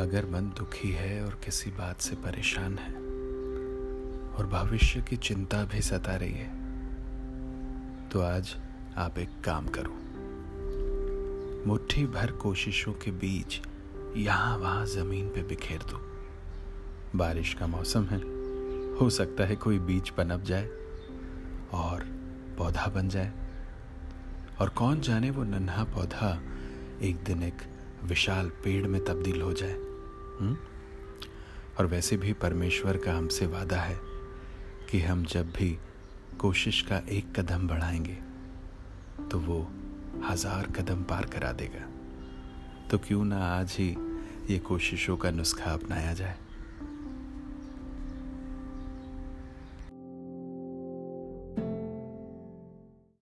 अगर मन दुखी है और किसी बात से परेशान है, और भविष्य की चिंता भी सता रही है तो आज आप एक काम करो। मुट्ठी भर कोशिशों के बीच यहाँ वहाँ ज़मीन पे बिखेर दो। बारिश का मौसम है, हो सकता है कोई बीज पनप जाए, और पौधा बन जाए। और कौन जाने वो नन्हा पौधा एक दिन एक विशाल पेड़ में तब्दील हो जाए। हुँ? और वैसे भी परमेश्वर का हमसे वादा है कि हम जब भी कोशिश का एक कदम बढ़ाएँगे तो वो हज़ार कदम पार करा देगा तो क्यों ना आज ही ये कोशिशों का नुस्खा अपनाया जाए